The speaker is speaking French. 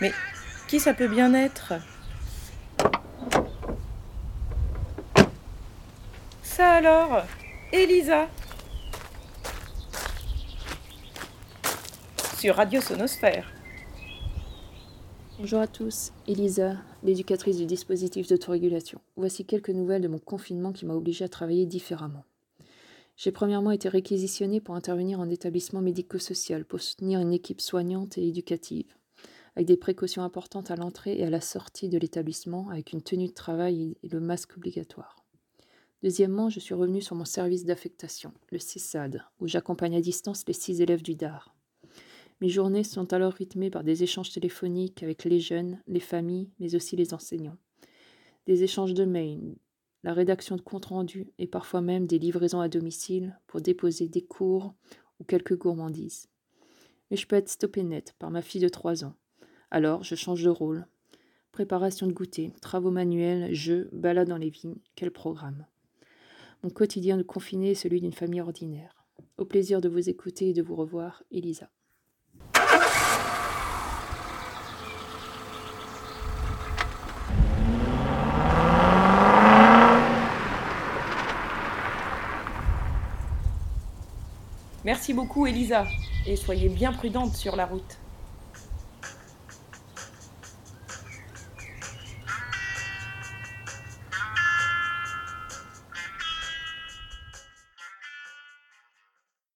Mais qui ça peut bien être? Ça alors Elisa Sur Radio Sonosphère. Bonjour à tous, Elisa, l'éducatrice du dispositif d'autorégulation. Voici quelques nouvelles de mon confinement qui m'a obligée à travailler différemment. J'ai premièrement été réquisitionnée pour intervenir en établissement médico-social pour soutenir une équipe soignante et éducative, avec des précautions importantes à l'entrée et à la sortie de l'établissement, avec une tenue de travail et le masque obligatoire. Deuxièmement, je suis revenue sur mon service d'affectation, le CESAD, où j'accompagne à distance les six élèves du DAR. Mes journées sont alors rythmées par des échanges téléphoniques avec les jeunes, les familles, mais aussi les enseignants. Des échanges de mails, la rédaction de comptes rendus et parfois même des livraisons à domicile pour déposer des cours ou quelques gourmandises. Mais je peux être stoppé net par ma fille de 3 ans. Alors, je change de rôle. Préparation de goûter, travaux manuels, jeux, balades dans les vignes, quel programme? Mon quotidien de confiné est celui d'une famille ordinaire. Au plaisir de vous écouter et de vous revoir, Elisa. Merci beaucoup Elisa et soyez bien prudente sur la route.